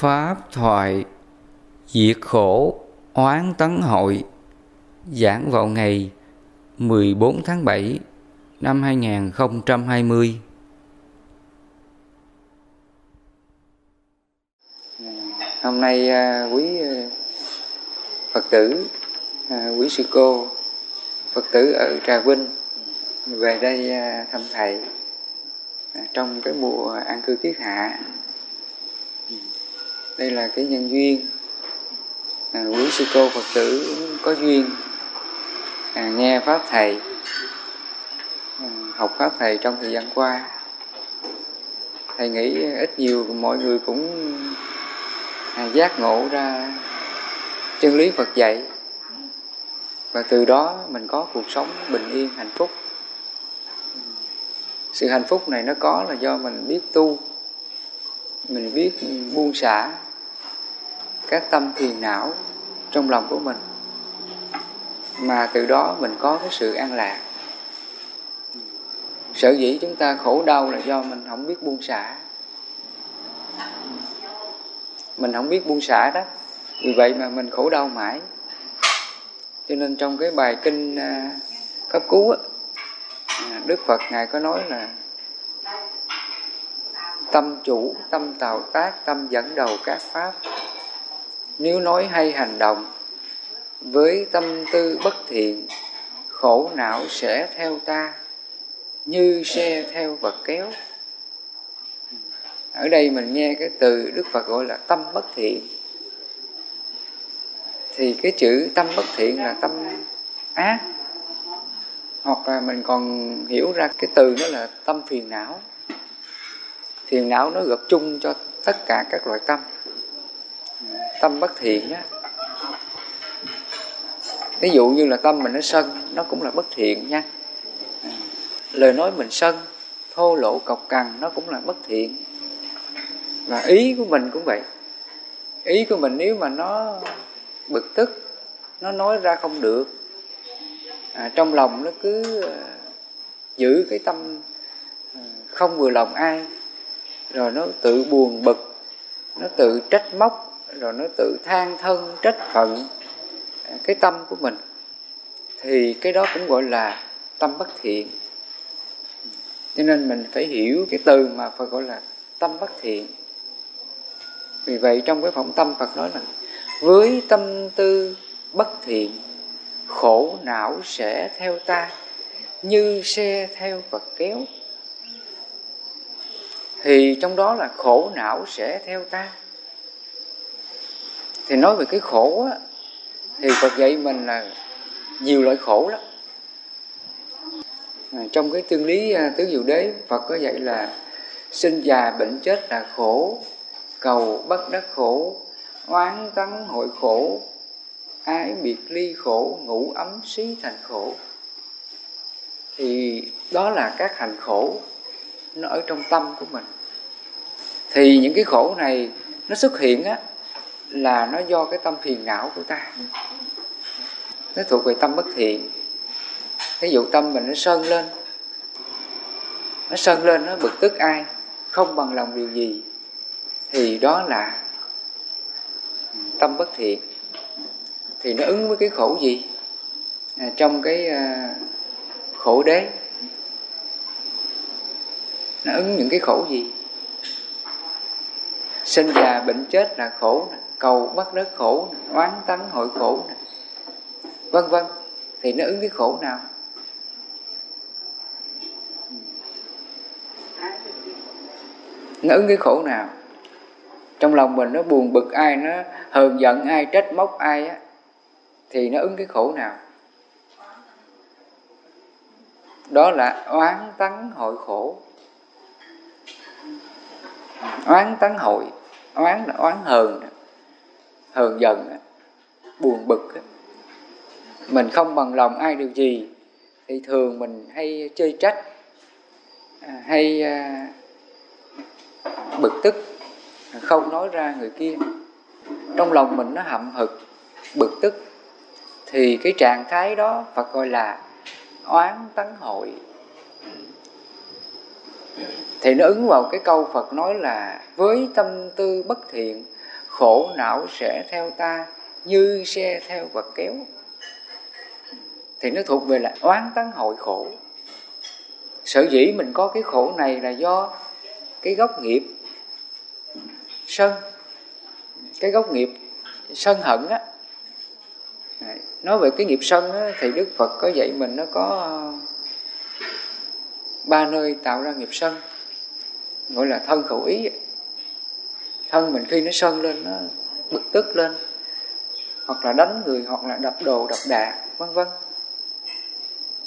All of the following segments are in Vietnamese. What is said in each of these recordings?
Pháp thoại Diệt khổ oán tấn hội Giảng vào ngày 14 tháng 7 năm 2020 Hôm nay à, quý à, Phật tử, à, quý sư cô, Phật tử ở Trà Vinh về đây thăm Thầy trong cái mùa an cư kiết hạ đây là cái nhân duyên. À, quý sư cô phật tử có duyên à, nghe pháp thầy à, học pháp thầy trong thời gian qua. Thầy nghĩ ít nhiều mọi người cũng à, giác ngộ ra chân lý phật dạy. Và từ đó mình có cuộc sống bình yên hạnh phúc. Sự hạnh phúc này nó có là do mình biết tu mình biết buông xả các tâm phiền não trong lòng của mình. Mà từ đó mình có cái sự an lạc. Sở dĩ chúng ta khổ đau là do mình không biết buông xả. Mình không biết buông xả đó. Vì vậy mà mình khổ đau mãi. Cho nên trong cái bài kinh à, cấp cứu á, à, đức phật ngài có nói là tâm chủ tâm tạo tác tâm dẫn đầu các pháp nếu nói hay hành động, với tâm tư bất thiện, khổ não sẽ theo ta, như xe theo vật kéo. Ở đây mình nghe cái từ đức phật gọi là tâm bất thiện. Thì cái chữ tâm bất thiện là tâm ác, hoặc là mình còn hiểu ra cái từ đó là tâm phiền não. Phiền não nó gộp chung cho tất cả các loại tâm tâm bất thiện á. Ví dụ như là tâm mình nó sân nó cũng là bất thiện nha. Lời nói mình sân thô lỗ cọc cằn nó cũng là bất thiện. Và ý của mình cũng vậy. Ý của mình nếu mà nó bực tức nó nói ra không được à, trong lòng nó cứ à, giữ cái tâm à, không vừa lòng ai rồi nó tự buồn bực nó tự trách móc rồi nó tự than thân, trách phận à, cái tâm của mình. Thì cái đó cũng gọi là tâm bất thiện. Cho nên mình phải hiểu cái từ mà Phật gọi là tâm bất thiện. Vì vậy trong cái phỏng tâm Phật nói là, với tâm tư bất thiện, khổ não sẽ theo ta, như xe theo vật kéo. Thì trong đó là khổ não sẽ theo ta thì nói về cái khổ á, thì Phật dạy mình là nhiều loại khổ lắm. À, trong cái tương lý à, tứ diệu đế, Phật có dạy là sinh già bệnh chết là khổ, cầu bất đắc khổ, oán tấn hội khổ, ái biệt ly khổ, ngủ ấm xí thành khổ. Thì đó là các hành khổ, nó ở trong tâm của mình. Thì những cái khổ này nó xuất hiện á là nó do cái tâm phiền não của ta. Nó thuộc về tâm bất thiện. Ví dụ tâm mình nó sơn lên nó sơn lên nó bực tức ai không bằng lòng điều gì thì đó là tâm bất thiện. Thì nó ứng với cái khổ gì? À, trong cái à, khổ đế. Nó ứng những cái khổ gì? Sinh già bệnh chết là khổ nè cầu bắt đất khổ, oán tánh hội khổ. Vân vân, thì nó ứng với khổ nào? Nó ứng cái khổ nào? Trong lòng mình nó buồn bực, ai nó hờn giận, ai trách móc, ai á, thì nó ứng cái khổ nào? Đó là oán tấn hội khổ. Oán tấn hội, oán là oán hờn hờn giận buồn bực. Mình không bằng lòng ai điều gì, thì thường mình hay chơi trách à, hay à, bực tức à, không nói ra người kia. Trong lòng mình nó hậm hực, bực tức, thì cái trạng thái đó Phật gọi là oán tấn hội. Thì nó ứng vào cái câu Phật nói là, với tâm tư bất thiện khổ não sẽ theo ta như xe theo vật kéo. Thì nó thuộc về là oán tấn hội khổ. Sở dĩ mình có cái khổ này là do cái gốc nghiệp sân. Cái gốc nghiệp sân hận á. Nói về cái nghiệp sân á, thì đức phật có dạy mình nó có ờ, ba nơi tạo ra nghiệp sân gọi là thân khẩu ý thân mình khi nó sân lên nó bực tức lên hoặc là đánh người hoặc là đập đồ đập đạc vân vân.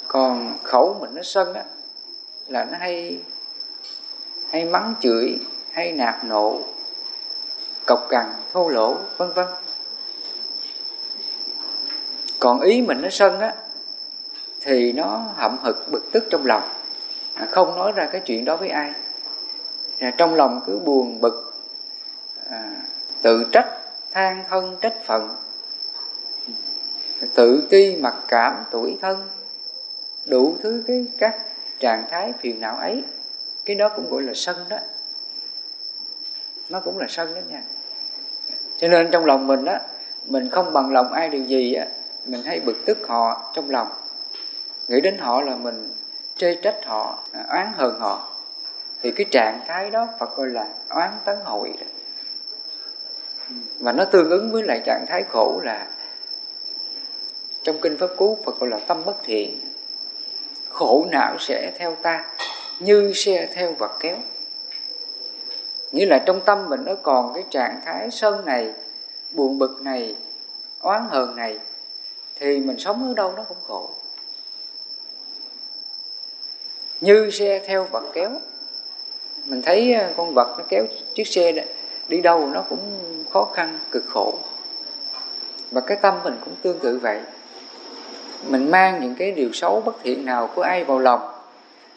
Còn khẩu mình nó sân á là nó hay hay mắng chửi hay nạt nộ cọc cằn thô lỗ vân vân. Còn ý mình nó sân á thì nó hậm hực bực tức trong lòng. À, không nói ra cái chuyện đó với ai. À, trong lòng cứ buồn bực à, tự trách than thân trách phận. Tự ti mặc cảm tuổi thân. Đủ thứ cái các trạng thái phiền não ấy. Cái đó cũng gọi là sân đó. Nó cũng là sân đó nha. Cho nên trong lòng mình á mình không bằng lòng ai điều gì á mình hay bực tức họ trong lòng. Nghĩ đến họ là mình chê trách họ oán hờn họ. Thì cái trạng thái đó Phật gọi là oán tấn hội đó và nó tương ứng với lại trạng thái khổ là trong kinh pháp cú Phật gọi là tâm bất thiện. Khổ não sẽ theo ta, như xe theo vật kéo. Nghĩa là trong tâm mình nó còn cái trạng thái sân này, buồn bực này, oán hờn này, thì mình sống ở đâu nó cũng khổ. Như xe theo vật kéo. Mình thấy à, con vật nó kéo chiếc xe đi đâu nó cũng khó khăn, cực khổ. Và cái tâm mình cũng tương tự vậy. Mình mang những cái điều xấu, bất thiện nào của ai vào lòng,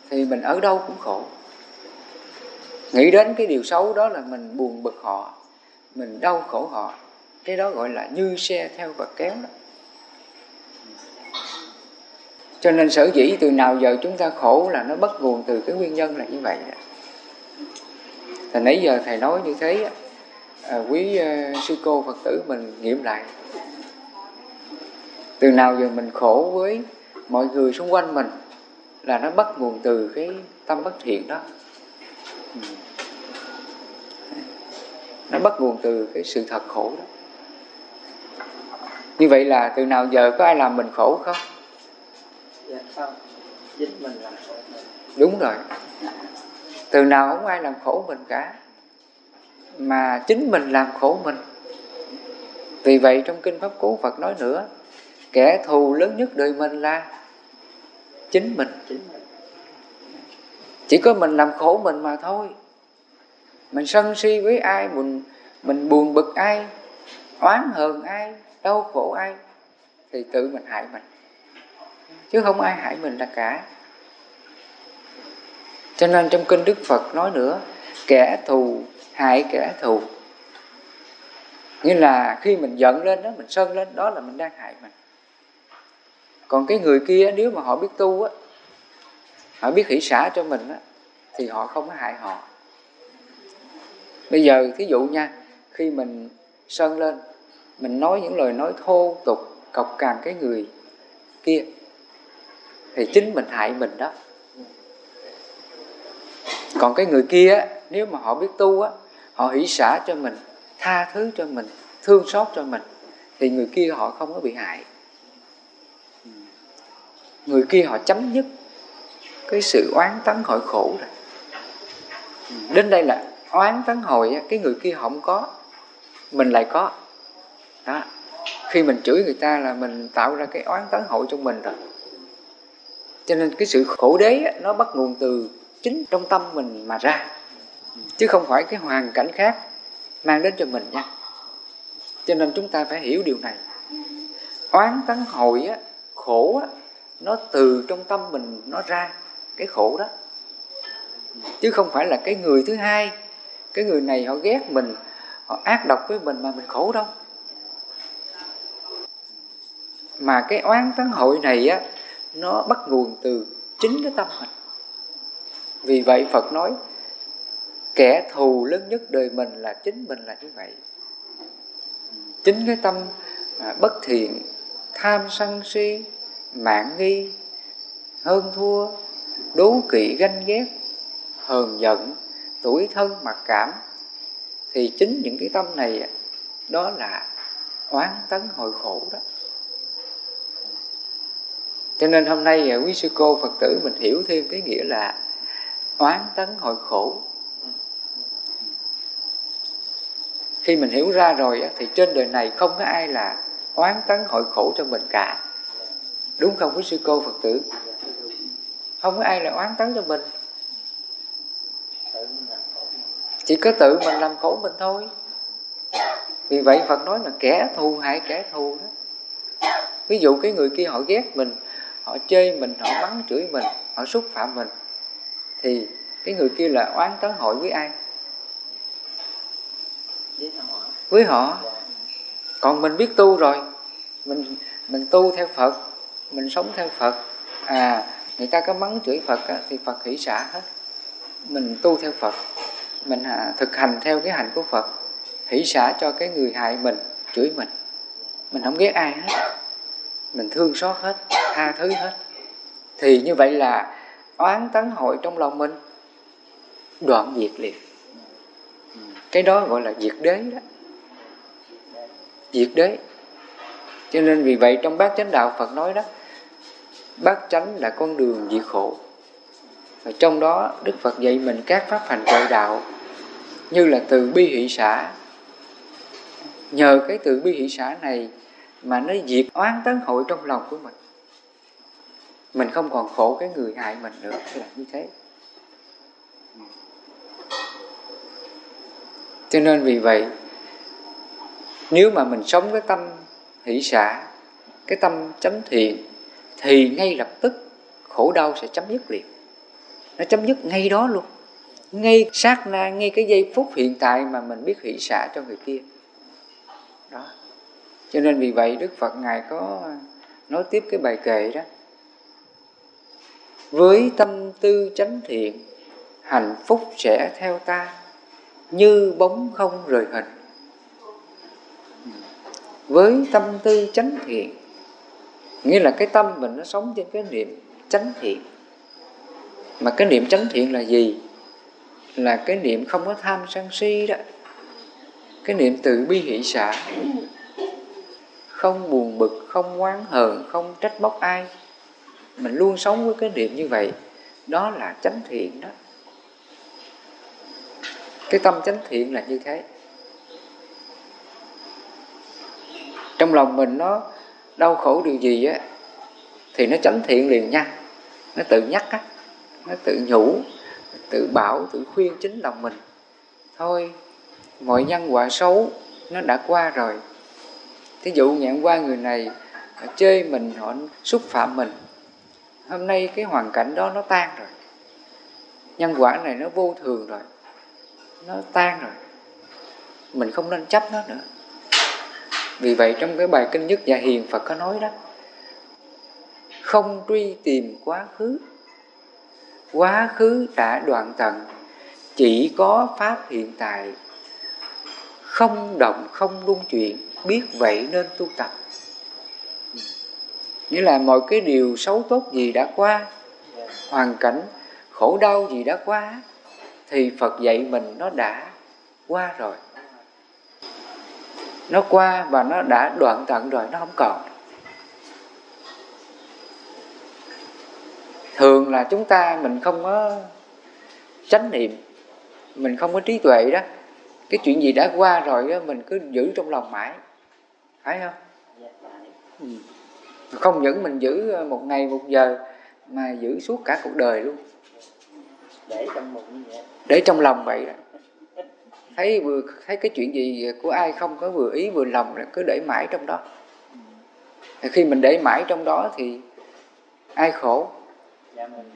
thì mình ở đâu cũng khổ. Nghĩ đến cái điều xấu đó là mình buồn bực họ, mình đau khổ họ. Cái đó gọi là như xe theo vật kéo đó. Cho nên sở dĩ từ nào giờ chúng ta khổ là nó bắt nguồn từ cái nguyên nhân là như vậy đó. Thì nãy giờ thầy nói như thế à, quý uh, sư cô phật tử mình nghiệm lại. Từ nào giờ mình khổ với mọi người xung quanh mình là nó bắt nguồn từ cái tâm bất thiện đó. Ừ. nó bắt nguồn từ cái sự thật khổ đó. Như vậy là từ nào giờ có ai làm mình khổ không? Dạ không. Dính mình làm khổ đúng rồi từ nào không ai làm khổ mình cả, mà chính mình làm khổ mình. Vì vậy trong kinh pháp cú phật nói nữa, kẻ thù lớn nhất đời mình là chính mình. Chỉ có mình làm khổ mình mà thôi. Mình sân si với ai, mình mình buồn bực ai, oán hờn ai, đau khổ ai, thì tự mình hại mình. Chứ không ai hại mình là cả cho nên trong kinh đức phật nói nữa, kẻ thù, hại kẻ thù. Nghĩa là khi mình giận lên đó, mình sân lên, đó là mình đang hại mình. Còn cái người kia, nếu mà họ biết tu á, họ biết hỷ xả cho mình á, thì họ không có hại họ. Bây giờ, thí dụ nha, khi mình sân lên, mình nói những lời nói thô tục, cọc cằn cái người kia, thì chính mình hại mình đó còn cái người kia nếu mà họ biết tu á, họ hỷ xả cho mình, tha thứ cho mình, thương xót cho mình, thì người kia họ không có bị hại. Người kia họ chấm dứt cái sự oán tấn hội khổ rồi. Đến đây là oán tấn hồi cái người kia không có, mình lại có. Đó. Khi mình chửi người ta là mình tạo ra cái oán tấn hội trong mình rồi. Cho nên cái sự khổ đế nó bắt nguồn từ chính trong tâm mình mà ra. Chứ không phải cái hoàn cảnh khác mang đến cho mình nha. Cho nên chúng ta phải hiểu điều này. Oán tấn hồi á, khổ á, nó từ trong tâm mình nó ra cái khổ đó. Chứ không phải là cái người thứ hai, cái người này họ ghét mình, họ ác độc với mình mà mình khổ đâu. Mà cái oán tấn hội này á, nó bắt nguồn từ chính cái tâm mình vì vậy phật nói kẻ thù lớn nhất đời mình là chính mình là như vậy. Chính cái tâm à, bất thiện tham sân si mạng nghi hơn thua đố kỵ ganh ghét hờn giận tuổi thân mặc cảm thì chính những cái tâm này đó là oán tấn hội khổ đó. Cho nên hôm nay à, quý sư cô phật tử mình hiểu thêm cái nghĩa là oán tấn hội khổ. Khi mình hiểu ra rồi thì trên đời này không có ai là oán tấn hội khổ cho mình cả. Đúng không, quý sư cô phật tử? Không có ai là oán tấn cho mình. Chỉ có tự mình làm khổ mình thôi. Vì vậy phật nói là kẻ thù hại kẻ thù đó. Ví dụ cái người kia họ ghét mình, họ chê mình, họ mắng chửi mình, họ xúc phạm mình thì cái người kia là oán tấn hội với ai? Với họ. Còn mình biết tu rồi. Mình mình tu theo phật mình sống theo phật. À người ta có mắng chửi phật á, thì phật hỷ xả hết. Mình tu theo phật. Mình à, thực hành theo cái hành của phật hỷ xả cho cái người hại mình chửi mình. Mình không ghét ai hết. Mình thương xót hết tha thứ hết. Thì như vậy là oán tấn hội trong lòng mình. Đoạn diệt liền cái đó gọi là diệt đế đó. Diệt đế. Cho nên vì vậy trong bát chánh đạo phật nói đó, bát chánh là con đường diệt khổ. Và trong đó đức phật dạy mình các pháp hành trợ đạo, như là từ bi hỷ xã. Nhờ cái từ bi hỷ xã này mà nó diệt oán tấn hội trong lòng của mình mình không còn khổ cái người hại mình nữa là như thế. Cho nên vì vậy, nếu mà mình sống cái tâm hỷ xả, cái tâm chấm thiện, thì ngay lập tức khổ đau sẽ chấm dứt liền. Nó chấm dứt ngay đó luôn. Ngay sát na, ngay cái giây phút hiện tại mà mình biết hỷ xả cho người kia. Đó. Cho nên vì vậy đức phật ngài có nói tiếp cái bài kệ đó với tâm tư chánh thiện, hạnh phúc sẽ theo ta, như bóng không rời hình. Với tâm tư chánh thiện, nghĩa là cái tâm mình nó sống trên cái niệm chánh thiện. Mà cái niệm chánh thiện là gì? Là cái niệm không có tham sân si đó. Cái niệm từ bi hỷ xả không buồn bực, không oán hờn, không trách móc ai mình luôn sống với cái niệm như vậy, đó là chánh thiện đó. Cái tâm chánh thiện là như thế. Trong lòng mình nó đau khổ điều gì á, thì nó chánh thiện liền nha. Nó tự nhắc á, nó tự nhủ, tự bảo, tự khuyên chính lòng mình. Thôi, mọi nhân quả xấu nó đã qua rồi. Thí dụ nhận qua người này chơi mình, họ xúc phạm mình hôm nay cái hoàn cảnh đó nó tan rồi. Nhân quả này nó vô thường rồi. Nó tan rồi. Mình không nên chấp nó nữa. Vì vậy trong cái bài kinh nhất dạ hiền phật có nói đó, không truy tìm quá khứ. Quá khứ đã đoạn tận, chỉ có pháp hiện tại. Không động, không luân chuyển, biết vậy nên tu tập nghĩa là mọi cái điều xấu tốt gì đã qua hoàn cảnh khổ đau gì đã qua thì phật dạy mình nó đã qua rồi. Nó qua và nó đã đoạn tận rồi nó không còn. Thường là chúng ta mình không có chánh niệm mình không có trí tuệ đó. Cái chuyện gì đã qua rồi đó, mình cứ giữ trong lòng mãi. Phải không? Ừ không những mình giữ một ngày một giờ mà giữ suốt cả cuộc đời luôn. Để trong bụng vậy. Để trong lòng vậy đó. Thấy vừa thấy cái chuyện gì của ai không có vừa ý vừa lòng là cứ để mãi trong đó. Khi mình để mãi trong đó thì ai khổ? Dạ mình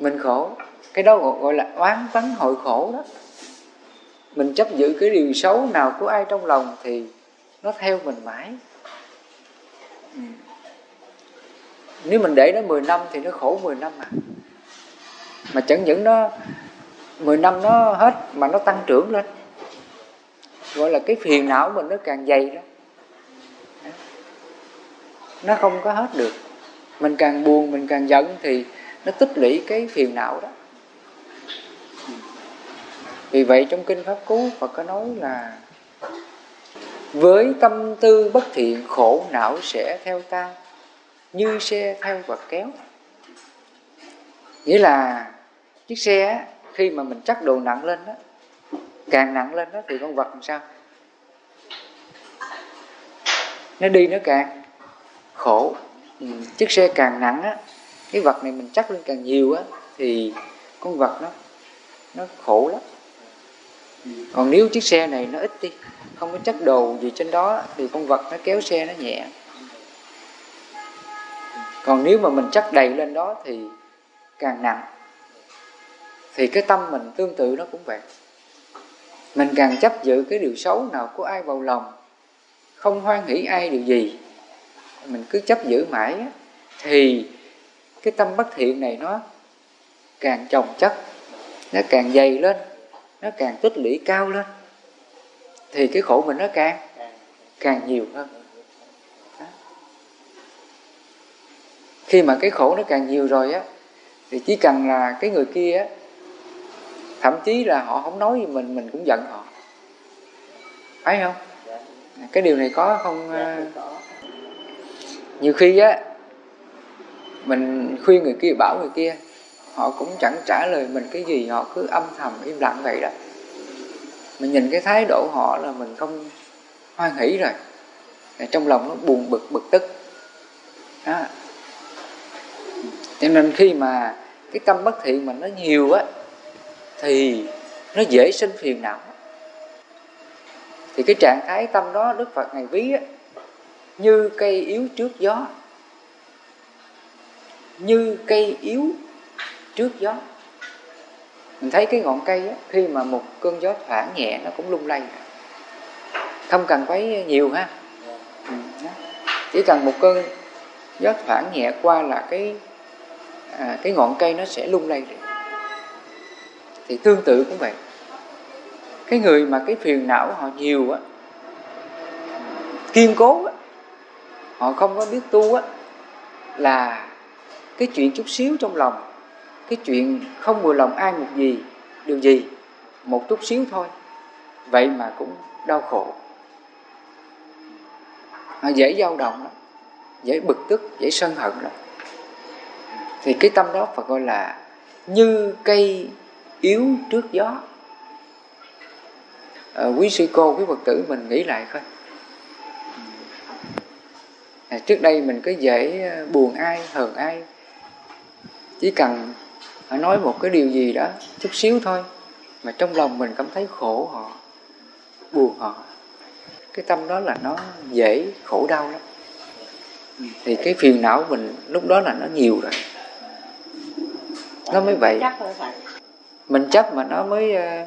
mình khổ. Cái đó gọi là oán tấn hội khổ đó. Mình chấp giữ cái điều xấu nào của ai trong lòng thì nó theo mình mãi. Ừ nếu mình để nó 10 năm thì nó khổ 10 năm mà mà chẳng những nó 10 năm nó hết, mà nó tăng trưởng lên. Gọi là cái phiền não mình nó càng dày đó. Nó không có hết được. Mình càng buồn, mình càng giận thì nó tích lũy cái phiền não đó. Vì vậy trong kinh pháp cú, phật có nói là với tâm tư bất thiện, khổ não sẽ theo ta như xe theo vật kéo. Nghĩa là chiếc xe khi mà mình chắc đồ nặng lên đó càng nặng lên đó thì con vật làm sao? Nó đi nó càng khổ. Ừ. chiếc xe càng nặng á, cái vật này mình chắc lên càng nhiều á, thì con vật nó nó khổ lắm. Còn nếu chiếc xe này nó ít đi, không có chắc đồ gì trên đó thì con vật nó kéo xe nó nhẹ còn nếu mà mình chắc đầy lên đó thì càng nặng. Thì cái tâm mình tương tự nó cũng vậy. Mình càng chấp giữ cái điều xấu nào của ai vào lòng, không hoan hỷ ai điều gì, mình cứ chấp giữ mãi thì cái tâm bất thiện này nó càng chồng chất, nó càng dày lên, nó càng tích lũy cao lên, thì cái khổ mình nó càng càng nhiều hơn. Khi mà cái khổ nó càng nhiều rồi á thì chỉ cần là cái người kia á thậm chí là họ không nói gì mình mình cũng giận họ. Phải không? Cái điều này có không nhiều khi á mình khuyên người kia bảo người kia họ cũng chẳng trả lời mình cái gì họ cứ âm thầm im lặng vậy đó. Mình nhìn cái thái độ họ là mình không hoan hỷ rồi. Trong lòng nó buồn bực bực tức. Đó cho nên khi mà cái tâm bất thiện mà nó nhiều á thì nó dễ sinh phiền não. Thì cái trạng thái tâm đó đức phật ngày ví á, như cây yếu trước gió. Như cây yếu trước gió. Mình thấy cái ngọn cây á, khi mà một cơn gió thoảng nhẹ nó cũng lung lay. Không cần phải nhiều ha. Ừ, Chỉ cần một cơn gió thoảng nhẹ qua là cái à, cái ngọn cây nó sẽ lung lay thì tương tự cũng vậy. Cái người mà cái phiền não họ nhiều á kiên cố á họ không có biết tu á là cái chuyện chút xíu trong lòng cái chuyện không vừa lòng ai một gì điều gì một chút xíu thôi vậy mà cũng đau khổ. Họ dễ dao động lắm dễ bực tức dễ sân hận lắm thì cái tâm đó phải gọi là như cây yếu trước gió. À, quý sư cô quý phật tử mình nghĩ lại coi. À, trước đây mình cứ dễ ờ, buồn ai hờn ai. Chỉ cần nói một cái điều gì đó chút xíu thôi mà trong lòng mình cảm thấy khổ họ buồn họ cái tâm đó là nó dễ khổ đau lắm. Thì cái phiền não mình lúc đó là nó nhiều rồi nó mới vậy. Mình chấp mà nó mới à,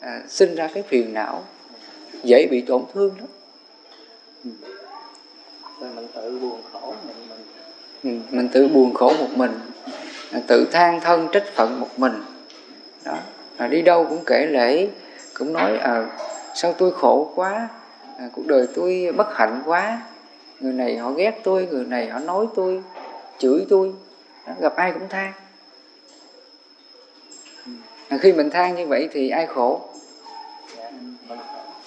à, sinh ra cái phiền não. Dễ bị tổn thương lắm. Rồi mình tự buồn khổ mình mình. Ừ, mình tự buồn khổ một mình. Tự than thân trách phận một mình. Đó. À, đi đâu cũng kể lễ cũng nói à, sao tôi khổ quá? À, cuộc đời tôi bất hạnh quá. Người này họ ghét tôi người này họ nói tôi chửi tôi. Đó, gặp ai cũng than khi mình than như vậy thì ai khổ?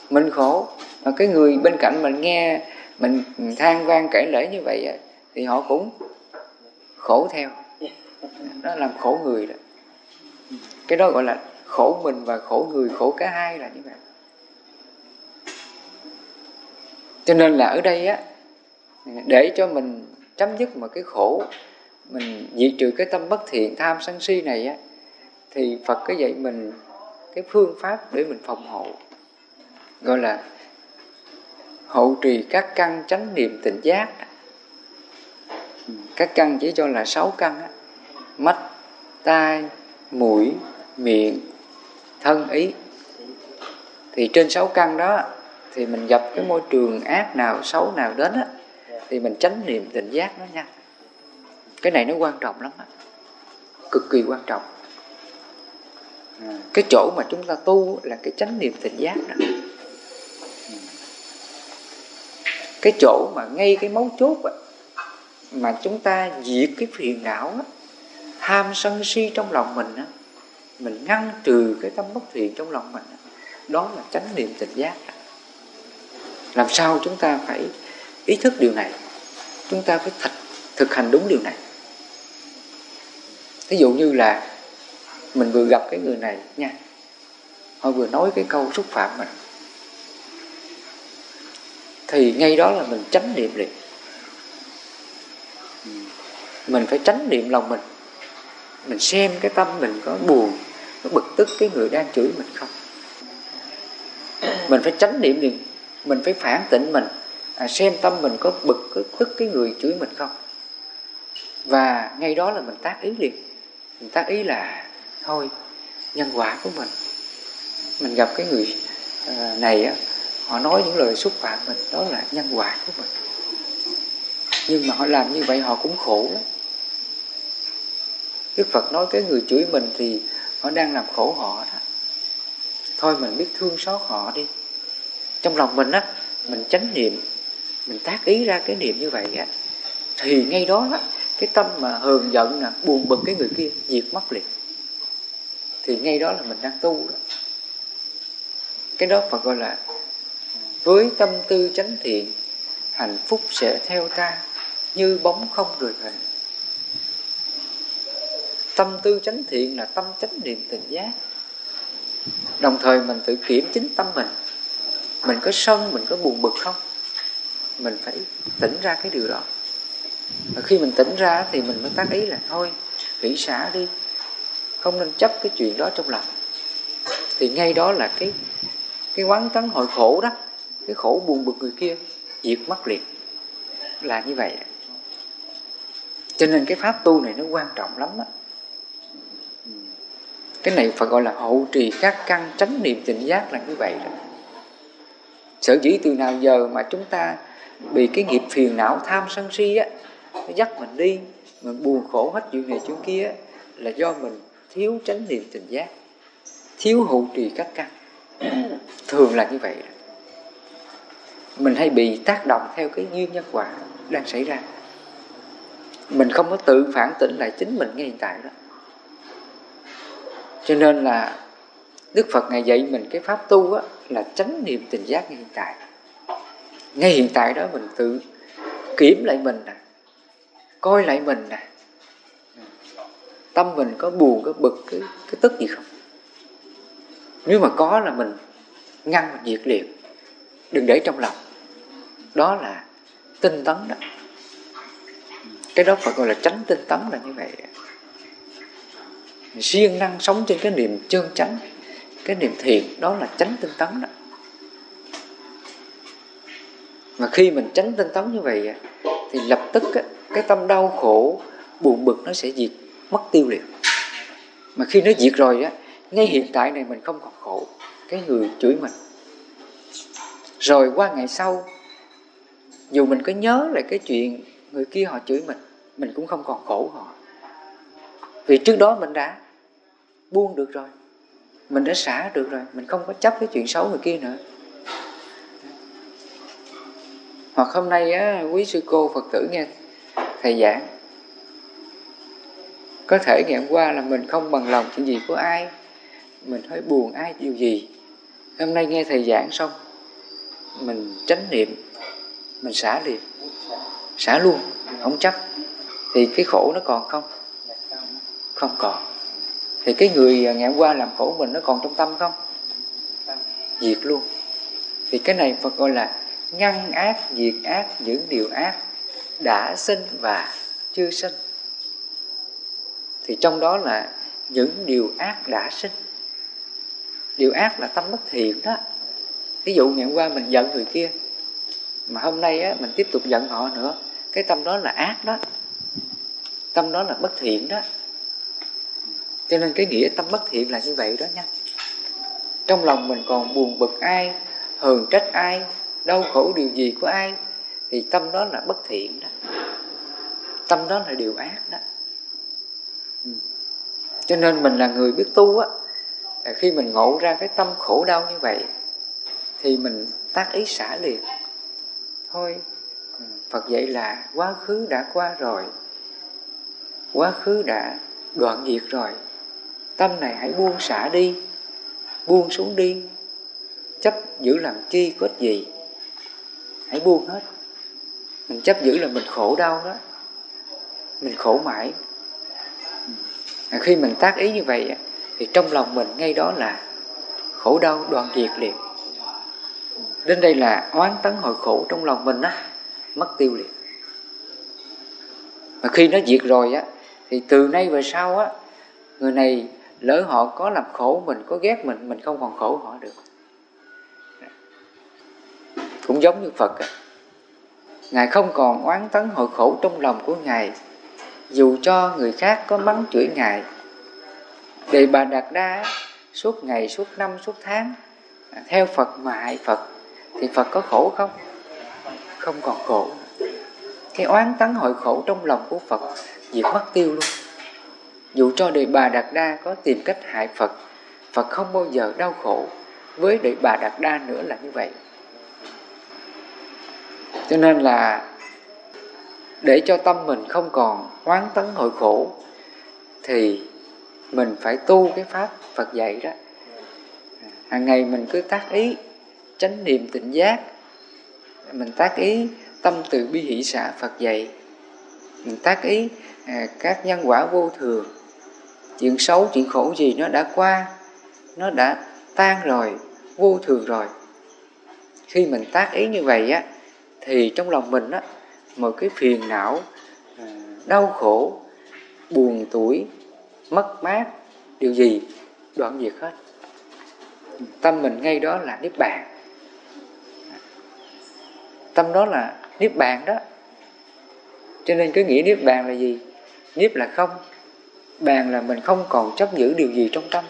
Mình khổ. Và cái người bên cạnh mình nghe, mình than vang kể lễ như vậy thì họ cũng khổ theo. Nó làm khổ người đó. Cái đó gọi là khổ mình và khổ người, khổ cả hai là như vậy. Cho nên là ở đây á, để cho mình chấm dứt một cái khổ mình diệt trừ cái tâm bất thiện, tham sân si này á thì Phật có dạy mình cái phương pháp để mình phòng hộ, gọi là hộ trì các căn chánh niệm tỉnh giác. Các căn chỉ cho là sáu căn á, mắt, tai, mũi, miệng, thân ý. Thì trên sáu căn đó, thì mình gặp cái môi trường ác nào, xấu nào đến á, thì mình tránh niệm tỉnh giác nó nha. Cái này nó quan trọng lắm á, cực kỳ quan trọng cái chỗ mà chúng ta tu là cái chánh niệm tỉnh giác đó. Cái chỗ mà ngay cái mấu chốt đó, mà chúng ta diệt cái phiền não á, tham sân si trong lòng mình á, mình ngăn trừ cái tâm bất thiện trong lòng mình đó, đó là chánh niệm tỉnh giác làm sao chúng ta phải ý thức điều này? Chúng ta phải thật thực hành đúng điều này. Ví dụ như là mình vừa gặp cái người này nha. Họ vừa nói cái câu xúc phạm mình. Thì ngay đó là mình tránh niệm liền. Mình phải tránh niệm lòng mình. Mình xem cái tâm mình có buồn có bực tức cái người đang chửi mình không? Mình phải tránh niệm liền. Mình phải phản tỉnh mình. À, xem tâm mình có bực có tức cái người chửi mình không? Và ngay đó là mình tác ý liền. Mình tác ý là thôi, nhân quả của mình. Mình gặp cái người ờ, này á, họ nói những lời xúc phạm mình, đó là nhân quả của mình. Nhưng mà họ làm như vậy họ cũng khổ. Lắm Đức Phật nói cái người chửi mình thì họ đang làm khổ họ đó. Thôi mình biết thương xót họ đi. Trong lòng mình á, mình chánh niệm, mình tác ý ra cái niệm như vậy á, thì ngay đó á cái tâm mà hờn giận nè, buồn bực cái người kia, diệt mất liền thì ngay đó là mình đang tu đó. Cái đó Phật gọi là với tâm tư chánh thiện, hạnh phúc sẽ theo ta như bóng không rời hình. Tâm tư chánh thiện là tâm chánh niệm tình giác. Đồng thời mình tự kiểm chính tâm mình. Mình có sân, mình có buồn bực không? Mình phải tỉnh ra cái điều đó. Và khi mình tỉnh ra thì mình mới tác ý là thôi hủy xả đi không nên chấp cái chuyện đó trong lòng. Thì ngay đó là cái cái quán tấn hội khổ đó, cái khổ buồn bực người kia, diệt mất liền. Là như vậy. Cho nên cái pháp tu này nó quan trọng lắm á. Cái này phải gọi là hậu trì các căn tránh niệm tỉnh giác là như vậy đó. Sở dĩ từ nào giờ mà chúng ta bị cái nghiệp phiền não tham sân si á, nó dắt mình đi, mình buồn khổ hết chuyện này chuyện kia là do mình thiếu tránh niệm tỉnh giác thiếu hữu trì các căn. Thường là như vậy mình hay bị tác động theo cái duyên nhân quả đang xảy ra. Mình không có tự phản tỉnh lại chính mình ngay hiện tại đó. Cho nên là Đức Phật Ngài dạy mình cái pháp tu á, là tránh niệm tình giác ngay hiện tại. Ngay hiện tại đó mình tự kiểm lại mình nè coi lại mình nè tâm mình có buồn có bực cái, cái tức gì không? Nếu mà có là mình ngăn mình diệt liền đừng để trong lòng. Đó là tinh tấn đó. Cái đó phải gọi là tránh tinh tấn là như vậy. Siêng năng sống trên cái niềm chân chánh cái niềm thiện đó là tránh tinh tấn đó. Mà khi mình tránh tinh tấn như vậy thì lập tức cái tâm đau khổ buồn bực nó sẽ diệt mất tiêu liền mà khi nó diệt rồi á ngay hiện tại này mình không còn khổ. Cái người chửi mình. Rồi qua ngày sau dù mình có nhớ lại cái chuyện người kia họ chửi mình mình cũng không còn khổ họ. Vì trước đó mình đã buông được rồi. Mình đã xả được rồi. Mình không có chấp cái chuyện xấu người kia nữa. Hoặc hôm nay á, quý sư cô phật tử nghe thầy giảng có thể ngày hôm qua là mình không bằng lòng chuyện gì của ai. Mình hơi buồn ai điều gì. Hôm nay nghe thầy giảng xong, mình tránh niệm, mình xả liền. Xả luôn, không chấp. Thì cái khổ nó còn không? Không còn. Thì cái người ngày hôm qua làm khổ mình nó còn trong tâm không? Diệt luôn. Thì cái này Phật gọi là ngăn ác, diệt ác, những điều ác đã sinh và chưa sinh thì trong đó là những điều ác đã sinh. Điều ác là tâm bất thiện đó. Ví dụ ngày hôm qua mình giận người kia mà hôm nay á, mình tiếp tục giận họ nữa cái tâm đó là ác đó. Tâm đó là bất thiện đó. Cho nên cái nghĩa tâm bất thiện là như vậy đó nha. Trong lòng mình còn buồn bực ai hờn trách ai đau khổ điều gì của ai thì tâm đó là bất thiện đó. Tâm đó là điều ác đó cho nên mình là người biết tu á à, khi mình ngộ ra cái tâm khổ đau như vậy, thì mình tác ý xả liền. Thôi ừ, Phật dạy là quá khứ đã qua rồi, Quá khứ đã đoạn diệt rồi, Tâm này hãy buông xả đi, Buông xuống đi, Chấp giữ làm chi có ích gì, Hãy buông hết. Mình chấp giữ là mình khổ đau đó, Mình khổ mãi. À, khi mình tác ý như vậy Thì trong lòng mình ngay đó là Khổ đau đoàn diệt liền Đến đây là oán tấn hội khổ trong lòng mình á, Mất tiêu liền Mà khi nó diệt rồi á, Thì từ nay về sau á, Người này lỡ họ có làm khổ mình, Có ghét mình Mình không còn khổ họ được. Cũng giống như Phật á, Ngài không còn oán tấn hội khổ trong lòng của Ngài dù cho người khác có mắng chửi Ngài. Đề bà Đạt Đa suốt ngày, suốt năm, suốt tháng à, Theo Phật mà hại Phật Thì Phật có khổ không? Không còn khổ. Cái oán tấn hội khổ trong lòng của Phật Diệt mất tiêu luôn. Dù cho Đề Bà Đạt Đa có tìm cách hại Phật Phật không bao giờ đau khổ Với Đề Bà Đạt Đa nữa là như vậy. Cho nên là để cho tâm mình không còn oán tấn hội khổ thì mình phải tu cái pháp Phật dạy đó. Hàng ngày mình cứ tác ý chánh niệm tỉnh giác mình tác ý tâm từ bi hỷ xã Phật dạy. Mình tác ý à, các nhân quả vô thường chuyện xấu chuyện khổ gì nó đã qua nó đã tan rồi vô thường rồi. Khi mình tác ý như vậy á thì trong lòng mình á mọi cái phiền não à, đau khổ, buồn tuổi mất mát. Điều gì? Đoạn diệt hết. Tâm mình ngay đó là niết bàn. Tâm đó là niết bàn đó. Cho nên cái nghĩa niết bàn là gì? Niết là không. Bàn là mình không còn chấp giữ điều gì trong tâm.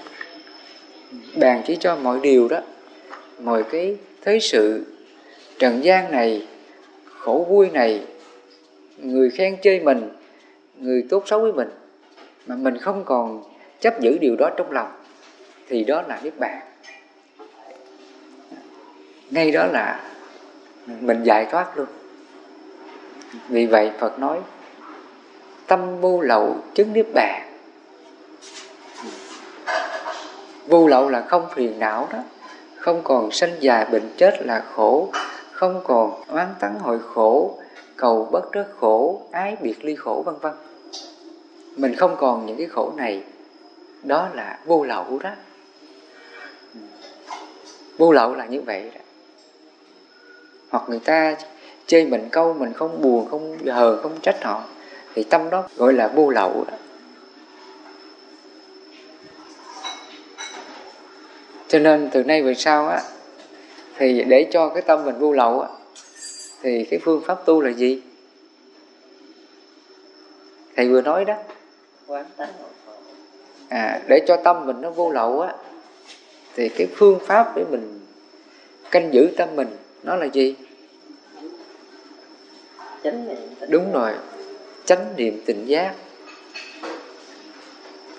Bàn chỉ cho mọi điều đó. Mọi cái thế sự, trần gian này, khổ vui này người khen chê mình, người tốt xấu với mình, mà mình không còn chấp giữ điều đó trong lòng, thì đó là niết bàn. Ngay đó là mình giải thoát luôn. Vì vậy phật nói, tâm vô lậu chứng niết bàn. Vô lậu là không phiền não đó, không còn sanh già bệnh chết là khổ, không còn oán tắng hội khổ cầu bất rất khổ, ái biệt ly khổ, vân vân. Mình không còn những cái khổ này, đó là vô lậu đó vô lậu là như vậy đó. Hoặc người ta chê mình câu mình không buồn, không hờn không trách họ, thì tâm đó gọi là vô lậu đó. Cho nên từ nay về sau á, thì để cho cái tâm mình vô lậu á thì cái phương pháp tu là gì? Thầy vừa nói đó. À để cho tâm mình nó vô lậu á thì cái phương pháp để mình canh giữ tâm mình nó là gì? Chánh niệm đúng rồi chánh niệm tỉnh giác.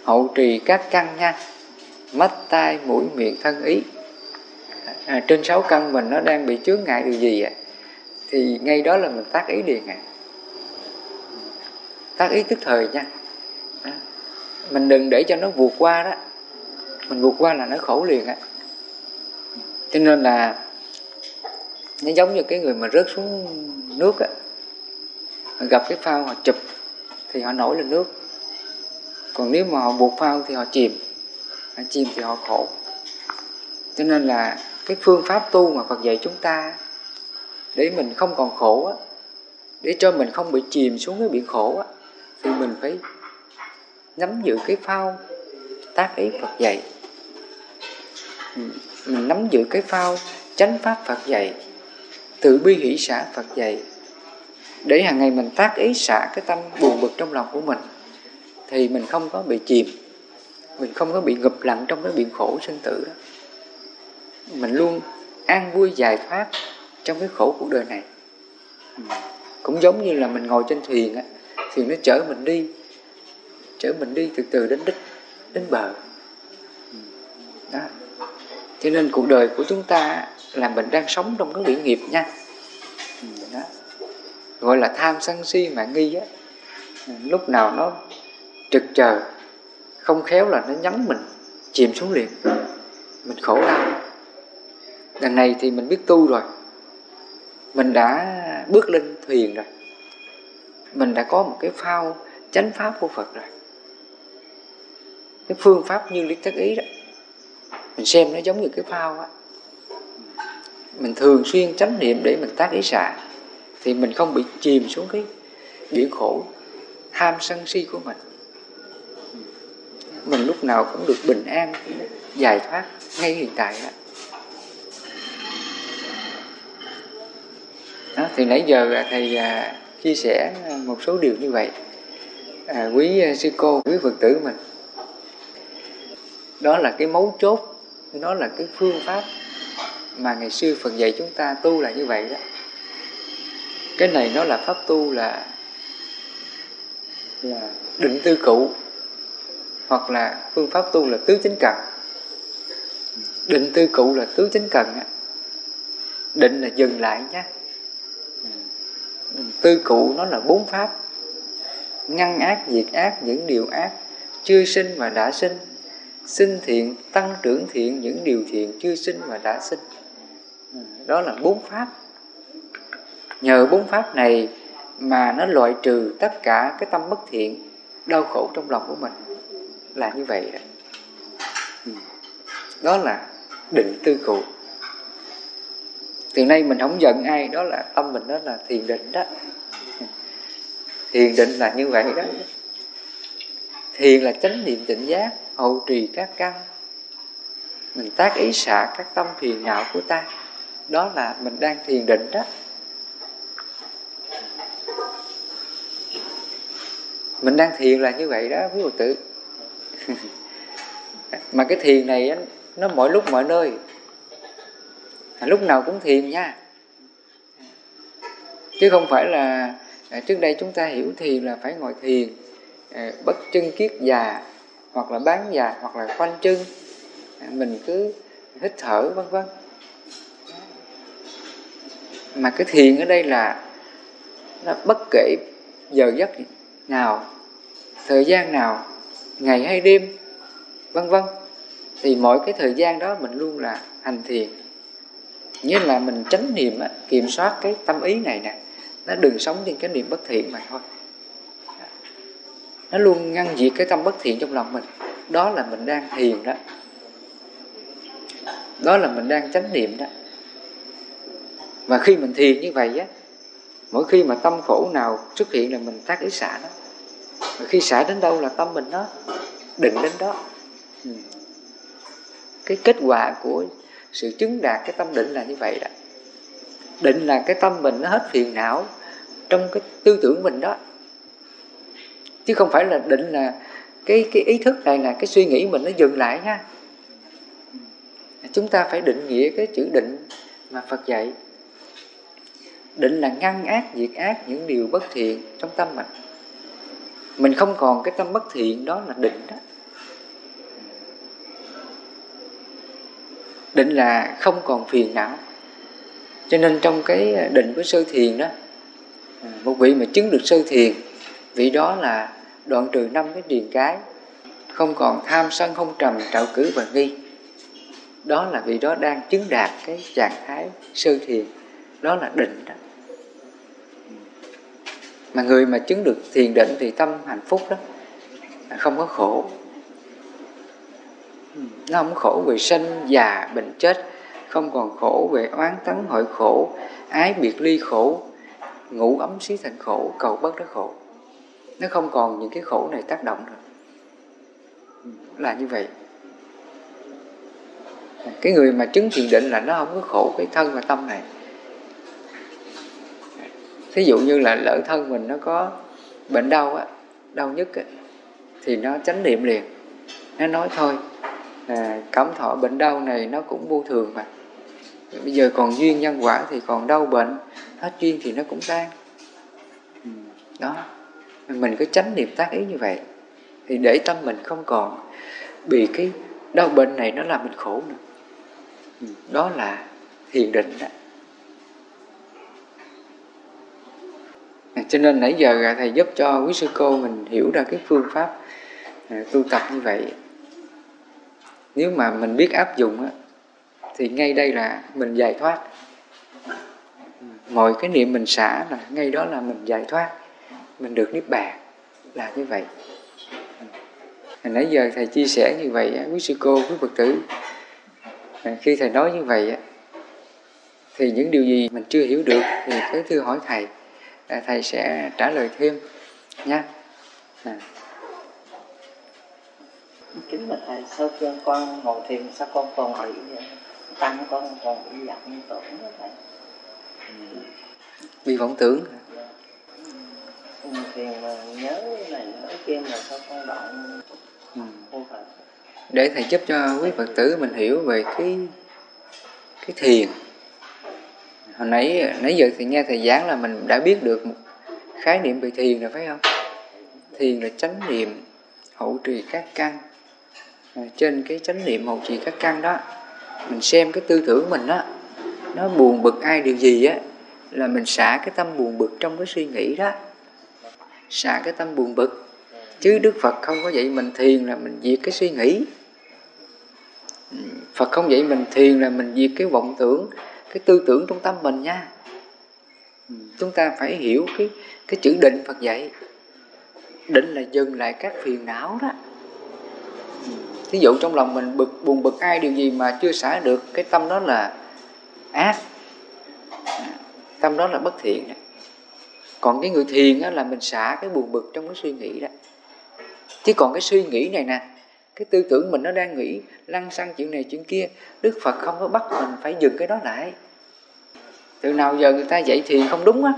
Hậu trì các căn nha. Mắt tai mũi miệng thân ý. À, trên sáu căn mình nó đang bị chướng ngại điều gì ạ thì ngay đó là mình tác ý liền à tác ý tức thời nha. À, mình đừng để cho nó vượt qua đó. Mình vượt qua là nó khổ liền á. Cho nên là nó giống như cái người mà rớt xuống nước á. Gặp cái phao họ chụp thì họ nổi lên nước. Còn nếu mà họ buộc phao thì họ chìm. Họ chìm thì họ khổ. Cho nên là cái phương pháp tu mà Phật dạy chúng ta để mình không còn khổ á, để cho mình không bị chìm xuống cái biển khổ á, thì mình phải nắm giữ cái phao tác ý Phật dạy. Ừ, mình nắm giữ cái phao chánh pháp Phật dạy tự bi hỷ xã Phật dạy, để hàng ngày mình tác ý xả cái tâm buồn bực trong lòng của mình, thì mình không có bị chìm, mình không có bị ngập lặng trong cái biển khổ sinh tử đó mình luôn an vui giải thoát trong cái khổ cuộc đời này. Ừ. Cũng giống như là mình ngồi trên thuyền á thuyền nó chở mình đi, chở mình đi từ từ đến đích, đến bờ. Ừ. Đó. Cho nên cuộc đời của chúng ta là mình đang sống trong cái biển nghiệp nha. Ừ, đó. gọi là tham sân si mà nghi á. Lúc nào nó trực chờ, không khéo là nó nhắm mình, chìm xuống liền. Mình khổ đau. Đằng này thì mình biết tu rồi mình đã bước lên thuyền rồi. Mình đã có một cái phao, chánh pháp của Phật rồi. Cái phương pháp như lý tác ý đó. Mình xem nó giống như cái phao á. Mình thường xuyên chánh niệm để mình tác ý xả thì mình không bị chìm xuống cái biển khổ tham sân si của mình. Mình lúc nào cũng được bình an, giải thoát ngay hiện tại đó. Thì nãy giờ à, thầy à, chia sẻ à, một số điều như vậy. À, quý à, sư cô quý phật tử mình đó là cái mấu chốt đó là cái phương pháp mà ngày xưa Phật dạy chúng ta tu là như vậy đó. Cái này nó là pháp tu là là định tư cụ hoặc là phương pháp tu là tứ chính cần. Định tư cụ là tứ chính cần á. Định là dừng lại nhé tư cụ nó là bốn pháp. Ngăn ác diệt ác những điều ác chưa sinh và đã sinh. Sinh thiện tăng trưởng thiện những điều thiện chưa sinh và đã sinh. Ừ, đó là bốn pháp. Nhờ bốn pháp này mà nó loại trừ tất cả cái tâm bất thiện đau khổ trong lòng của mình. Là như vậy đó, ừ. đó là định tư cụ từ nay mình không giận ai, đó là tâm mình đó là thiền định đó. Thiền định là như vậy đó. Thiền là chánh niệm tỉnh giác, hậu trì các căn. Mình tác ý xả các tâm phiền não của ta. Đó là mình đang thiền định đó. Mình đang thiền là như vậy đó, quý phật tử. Mà cái thiền này nó mọi lúc mọi nơi. À, lúc nào cũng thiền nha. Chứ không phải là à, trước đây chúng ta hiểu thiền là phải ngồi thiền à, bất chân kiết già, hoặc là bán già, hoặc là khoanh chân. Mình cứ hít thở, vân vân. Mà cái thiền ở đây là, nó bất kể giờ giấc nào, thời gian nào, ngày hay đêm, vân vân. Thì mỗi cái thời gian đó mình luôn là hành thiền như là mình tránh niệm kiểm soát cái tâm ý này nè, nó đừng sống trên cái niệm bất thiện mà thôi. Nó luôn ngăn diệt cái tâm bất thiện trong lòng mình. Đó là mình đang thiền đó. Đó là mình đang chánh niệm đó. Và khi mình thiền như vậy á, mỗi khi mà tâm khổ nào xuất hiện là mình tác ý xả nó. Và khi xả đến đâu là tâm mình nó định đến đó. Ừ. cái kết quả của sự chứng đạt cái tâm định là như vậy đó. Định là cái tâm mình nó hết phiền não trong cái tư tưởng mình đó. Chứ không phải là định là cái cái ý thức này là cái suy nghĩ mình nó dừng lại nha. Chúng ta phải định nghĩa cái chữ định mà Phật dạy. Định là ngăn ác, diệt ác những điều bất thiện trong tâm mình. Mình không còn cái tâm bất thiện đó là định đó. Định là không còn phiền não. Cho nên trong cái định của sơ thiền đó à, một vị mà chứng được sơ thiền, vị đó là đoạn trừ năm cái điền cái, không còn tham sân, không trầm trạo cử và nghi. Đó là vị đó đang chứng đạt cái trạng thái sơ thiền, đó là định đó. Mà người mà chứng được thiền định thì tâm hạnh phúc đó à, không có khổ nó không khổ về sinh già bệnh chết không còn khổ về oán tấn hội khổ ái biệt ly khổ ngủ ấm xí thành khổ cầu bất đắc khổ. Nó không còn những cái khổ này tác động rồi là như vậy. Cái người mà chứng thiền định là nó không có khổ cái thân và tâm này. Thí dụ như là lỡ thân mình nó có bệnh đau á đau nhất á, thì nó tránh niệm liền. Nó nói thôi à, cảm thọ bệnh đau này nó cũng vô thường mà. Bây giờ còn duyên nhân quả thì còn đau bệnh hết duyên thì nó cũng tan. Ừ, đó. Mình cứ tránh niệm tác ý như vậy. Thì để tâm mình không còn bị cái đau bệnh này nó làm mình khổ nữa. Ừ, đó là thiền định đó. À, cho nên nãy giờ thầy giúp cho quý sư cô mình hiểu ra cái phương pháp à, tu tập như vậy nếu mà mình biết áp dụng á, thì ngay đây là mình giải thoát. Mọi cái niệm mình xả là ngay đó là mình giải thoát. Mình được niết bàn là như vậy. Hồi nãy giờ thầy chia sẻ như vậy quý sư cô quý phật tử à, khi thầy nói như vậy thì những điều gì mình chưa hiểu được thì cứ thưa hỏi thầy thầy sẽ trả lời thêm nha à, à. kính bạch thầy sau khi con ngồi thiền sao con còn bị tăng con còn bị vọng tưởng đó thầy? Bị vọng tưởng. Ừ, thiền mà nhớ này nhớ kia mà sao con động ừ. để thầy giúp cho quý phật tử mình hiểu về cái cái thiền. Hồi nãy nãy giờ thì nghe thầy giảng là mình đã biết được một khái niệm về thiền rồi phải không? Thiền là chánh niệm hậu trì các căn trên cái chánh niệm hậu trì các căn đó, mình xem cái tư tưởng mình đó nó buồn bực ai, điều gì á, là mình xả cái tâm buồn bực trong cái suy nghĩ đó. Xả cái tâm buồn bực. Chứ đức phật không có dạy mình thiền là mình diệt cái suy nghĩ. Ừ, phật không dạy mình thiền là mình diệt cái vọng tưởng, cái tư tưởng trong tâm mình nha. Ừ, chúng ta phải hiểu cái cái chữ định phật dạy. Định là dừng lại các phiền não đó. Ừ thí dụ trong lòng mình bực, buồn bực ai, điều gì mà chưa xả được, cái tâm đó là ác. Tâm đó là bất thiện đó. còn cái người thiền đó là mình xả cái buồn bực trong cái suy nghĩ đó. Chứ còn cái suy nghĩ này nè, cái tư tưởng mình nó đang nghĩ lăn xăng chuyện này chuyện kia, đức phật không có bắt mình phải dừng cái đó lại. Từ nào giờ người ta dạy thiền không đúng á?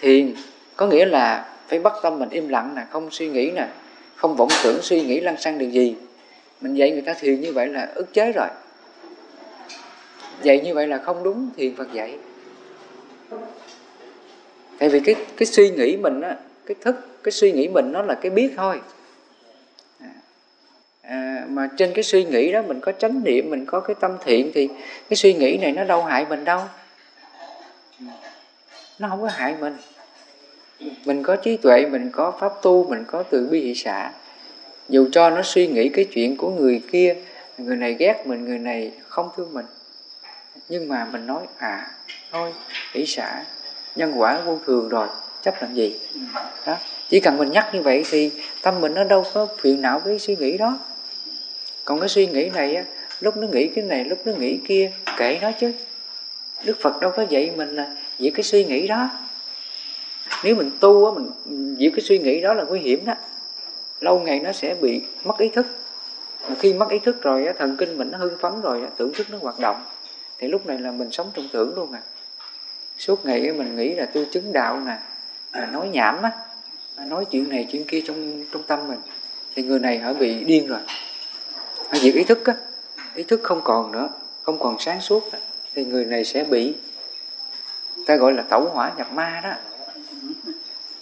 Thiền có nghĩa là phải bắt tâm mình im lặng nè, không suy nghĩ nè, không vọng tưởng suy nghĩ lăn xăng điều gì mình dạy người ta thiền như vậy là ức chế rồi. Dạy như vậy là không đúng thiền phật dạy. Tại vì cái cái suy nghĩ mình á cái thức cái suy nghĩ mình nó là cái biết thôi. À, à, mà trên cái suy nghĩ đó mình có chánh niệm mình có cái tâm thiện thì cái suy nghĩ này nó đâu hại mình đâu. Nó không có hại mình. Mình có trí tuệ mình có pháp tu mình có từ bi hỷ xã dù cho nó suy nghĩ cái chuyện của người kia, người này ghét mình, người này không thương mình. Nhưng mà mình nói à thôi, hỷ xã nhân quả vô thường rồi, chấp làm gì? Đó. Chỉ cần mình nhắc như vậy thì tâm mình nó đâu có phiền não với suy nghĩ đó. Còn cái suy nghĩ này á, lúc nó nghĩ cái này, lúc nó nghĩ kia, kệ nó chứ. Đức phật đâu có dạy mình là diệt cái suy nghĩ đó. Nếu mình tu á, mình diệt cái suy nghĩ đó là nguy hiểm đó lâu ngày nó sẽ bị mất ý thức. Mà khi mất ý thức rồi thần kinh mình nó hưng phấn rồi tưởng thức nó hoạt động, thì lúc này là mình sống trong tưởng luôn à. Suốt ngày mình nghĩ là tôi chứng đạo nè à, nói nhảm á à, nói chuyện này chuyện kia trong trong tâm mình, thì người này họ bị điên rồi. Họ diệt ý thức á, ý thức không còn nữa, không còn sáng suốt thì người này sẽ bị, ta gọi là tẩu hỏa nhập ma đó.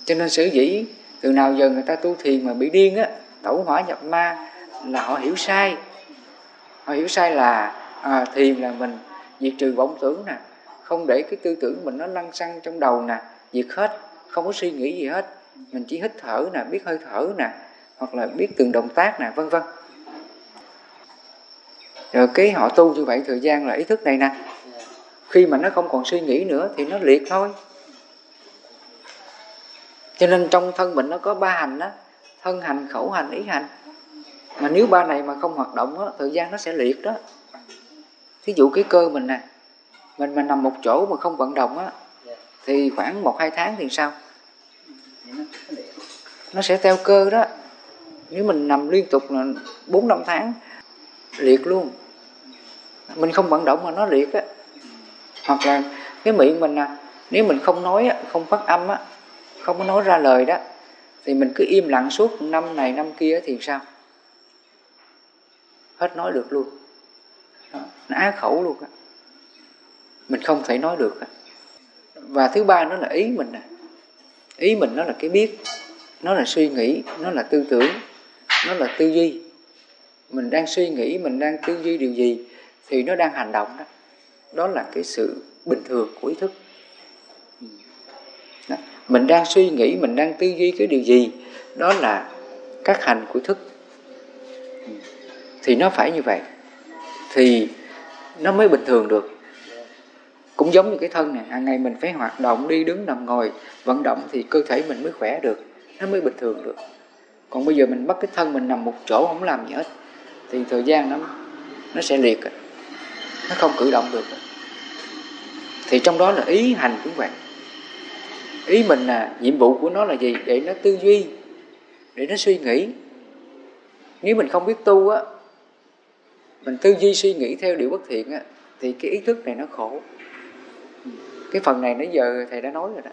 Cho nên sở dĩ từ nào giờ người ta tu thiền mà bị điên á tẩu hỏa nhập ma là họ hiểu sai. Họ hiểu sai là à, thiền là mình diệt trừ vọng tưởng nè không để cái tư tưởng mình nó lăn xăng trong đầu nè diệt hết không có suy nghĩ gì hết. Mình chỉ hít thở nè biết hơi thở nè hoặc là biết từng động tác nè vân vân. Rồi cái họ tu như vậy thời gian là ý thức này nè. Khi mà nó không còn suy nghĩ nữa thì nó liệt thôi cho nên trong thân mình nó có ba hành đó thân hành khẩu hành ý hành. Mà nếu ba này mà không hoạt động đó, thời gian nó sẽ liệt đó. Thí dụ cái cơ mình nè mình mà nằm một chỗ mà không vận động á thì khoảng một hai tháng thì sao? Nó sẽ theo cơ đó. Nếu mình nằm liên tục là bốn năm tháng liệt luôn. Mình không vận động mà nó liệt á. Hoặc là cái miệng mình nè nếu mình không nói không phát âm á không có nói ra lời đó. Thì mình cứ im lặng suốt năm này năm kia thì sao? Hết nói được luôn. Đó, nó á khẩu luôn á. Mình không thể nói được đó. và thứ ba nó là ý mình nè. Ý mình nó là cái biết. Nó là suy nghĩ nó là tư tưởng nó là tư duy. Mình đang suy nghĩ mình đang tư duy điều gì thì nó đang hành động đó. Đó là cái sự bình thường của ý thức mình đang suy nghĩ, mình đang tư duy cái điều gì? Đó là các hành của thức. Thì nó phải như vậy. Thì nó mới bình thường được. Cũng giống như cái thân này hàng ngày mình phải hoạt động, đi đứng nằm ngồi, vận động thì cơ thể mình mới khỏe được. Nó mới bình thường được. Còn bây giờ mình bắt cái thân mình nằm một chỗ không làm gì hết, thì thời gian nó nó sẽ liệt. Nó không cử động được. Thì trong đó là ý hành cũng vậy ý mình là nhiệm vụ của nó là gì? Để nó tư duy để nó suy nghĩ. Nếu mình không biết tu á mình tư duy suy nghĩ theo điều bất thiện á thì cái ý thức này nó khổ. Cái phần này nãy giờ thầy đã nói rồi đó.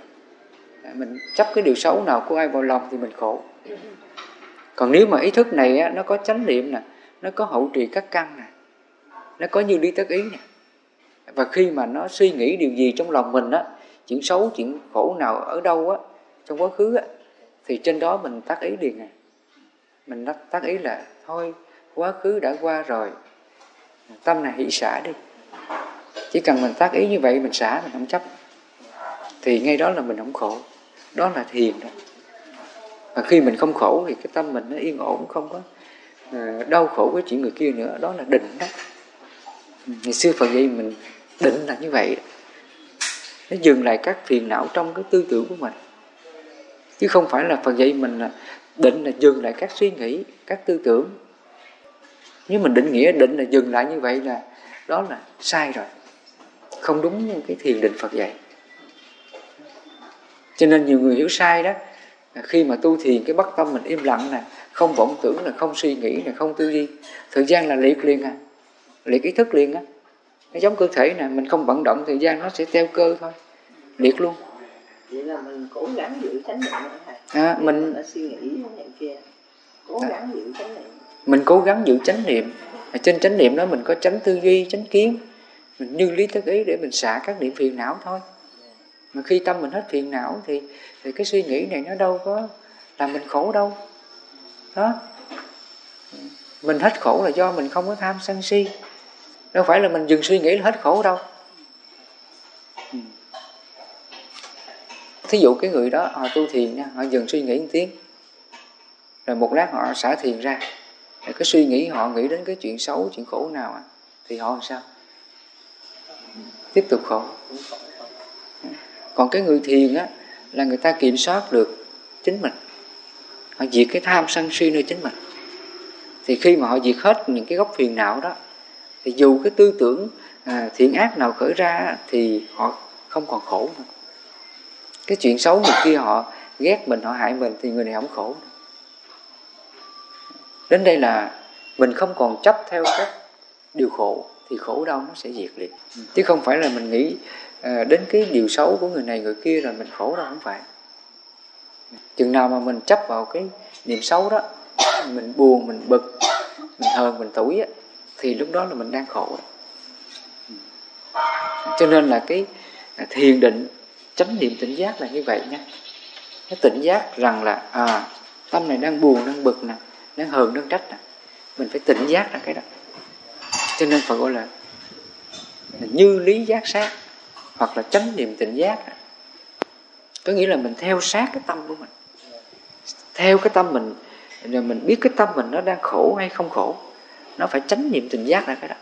À, mình chấp cái điều xấu nào của ai vào lòng thì mình khổ. Còn nếu mà ý thức này á, nó có chánh niệm nè nó có hậu trì các căn nè nó có như đi tất ý nè và khi mà nó suy nghĩ điều gì trong lòng mình á chuyện xấu, chuyện khổ nào ở đâu á, trong quá khứ á, thì trên đó mình tác ý liền à. Mình tác ý là, thôi, quá khứ đã qua rồi, tâm này hỷ xả đi. Chỉ cần mình tác ý như vậy, mình xả, mình không chấp. Thì ngay đó là mình không khổ. Đó là thiền đó. Và khi mình không khổ thì cái tâm mình nó yên ổn, không có ờ, đau khổ với chuyện người kia nữa. Đó là định đó. Ngày xưa phật dạy mình định là như vậy nó dừng lại các phiền não trong cái tư tưởng của mình. Chứ không phải là phật dạy mình là định là dừng lại các suy nghĩ, các tư tưởng. Nếu mình định nghĩa định là dừng lại như vậy là đó là sai rồi. Không đúng cái thiền định phật dạy. Cho nên nhiều người hiểu sai đó, khi mà tu thiền cái bất tâm mình im lặng nè, không vọng tưởng là không suy nghĩ là không tư duy, thời gian là liệt liền à. Liệt ý thức liền á nó giống cơ thể nè mình không vận động thời gian nó sẽ theo cơ thôi. Liệt luôn. Vậy là mình cố gắng giữ chánh niệm à, mình suy nghĩ kia. Cố à. gắng giữ chánh niệm. Mình cố gắng giữ chánh niệm. Ở trên chánh niệm đó mình có chánh tư duy chánh kiến. Mình như lý thức ý để mình xả các niệm phiền não thôi. Mà khi tâm mình hết phiền não thì thì cái suy nghĩ này nó đâu có làm mình khổ đâu. Đó. Mình hết khổ là do mình không có tham sân si đâu phải là mình dừng suy nghĩ là hết khổ đâu. Thí dụ cái người đó họ tu thiền nha họ dừng suy nghĩ một tiếng. Rồi một lát họ xả thiền ra. Rồi cái suy nghĩ họ nghĩ đến cái chuyện xấu chuyện khổ nào à, thì họ làm sao? Tiếp tục khổ. Còn cái người thiền á là người ta kiểm soát được chính mình. Họ diệt cái tham sân si nơi chính mình. Thì khi mà họ diệt hết những cái gốc phiền não đó thì dù cái tư tưởng à, thiện ác nào khởi ra thì họ không còn khổ nữa. Cái chuyện xấu người kia họ ghét mình họ hại mình thì người này không khổ nữa. đến đây là mình không còn chấp theo các điều khổ thì khổ đau nó sẽ diệt liệt chứ không phải là mình nghĩ à, đến cái điều xấu của người này người kia rồi mình khổ đâu không phải. Chừng nào mà mình chấp vào cái niệm xấu đó mình buồn mình bực mình hờn mình tủi á, thì lúc đó là mình đang khổ. Cho nên là cái à, thiền định chánh niệm tỉnh giác là như vậy nha. Nó tỉnh giác rằng là à tâm này đang buồn đang bực nè đang hờn đang trách nè mình phải tỉnh giác ra cái đó. Cho nên phải gọi là, là như lý giác sát hoặc là chánh niệm tỉnh giác có nghĩa là mình theo sát cái tâm của mình. Theo cái tâm mình rồi mình biết cái tâm mình nó đang khổ hay không khổ nó phải tránh niệm tình giác ra cái đó.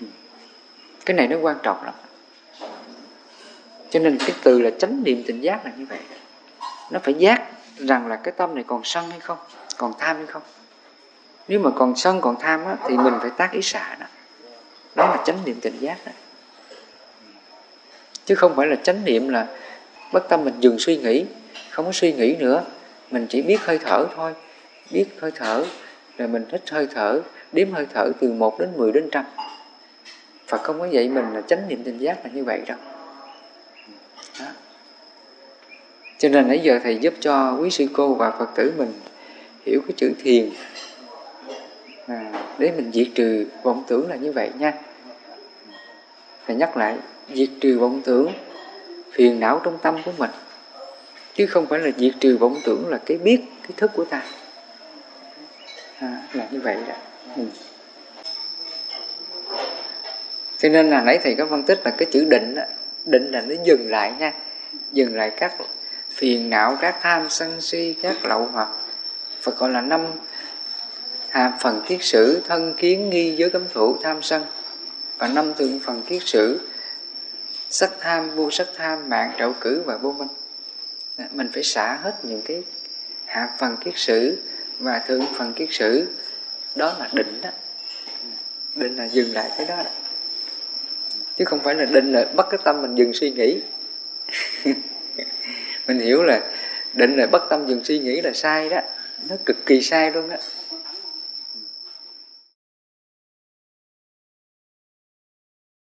Ừ. Cái này nó quan trọng lắm. Cho nên cái từ là tránh niệm tình giác là như vậy. Nó phải giác rằng là cái tâm này còn sân hay không còn tham hay không. Nếu mà còn sân còn tham á, thì mình phải tác ý xả đó đó là chánh niệm tình giác đó. Chứ không phải là chánh niệm là bất tâm mình dừng suy nghĩ không có suy nghĩ nữa. Mình chỉ biết hơi thở thôi biết hơi thở rồi mình thích hơi thở đếm hơi thở từ 1 đến 10 đến trăm. Phật không có dạy mình là chánh niệm tình giác là như vậy đâu. Đó. cho nên nãy giờ thầy giúp cho quý sư cô và Phật tử mình hiểu cái chữ thiền. À, để mình diệt trừ vọng tưởng là như vậy nha. Thầy nhắc lại diệt trừ vọng tưởng phiền não trong tâm của mình. Chứ không phải là diệt trừ vọng tưởng là cái biết cái thức của ta. À, là như vậy đó. Ừ. cho nên là nãy thầy có phân tích là cái chữ định đó, định là nó dừng lại nha. Dừng lại các phiền não các tham sân si các lậu hoặc Phật gọi là năm à, phần kiết sử thân kiến nghi giới cấm thủ tham sân. Và năm thượng phần kiết sử sắc tham vô sắc tham mạng trậu cử và vô minh. Mình phải xả hết những cái hạ phần kiết sử và thượng phần kiết sử đó là định đó. Định là dừng lại cái đó, đó. chứ không phải là định là bắt cái tâm mình dừng suy nghĩ. Mình hiểu là định là bắt tâm dừng suy nghĩ là sai đó. Nó cực kỳ sai luôn đó.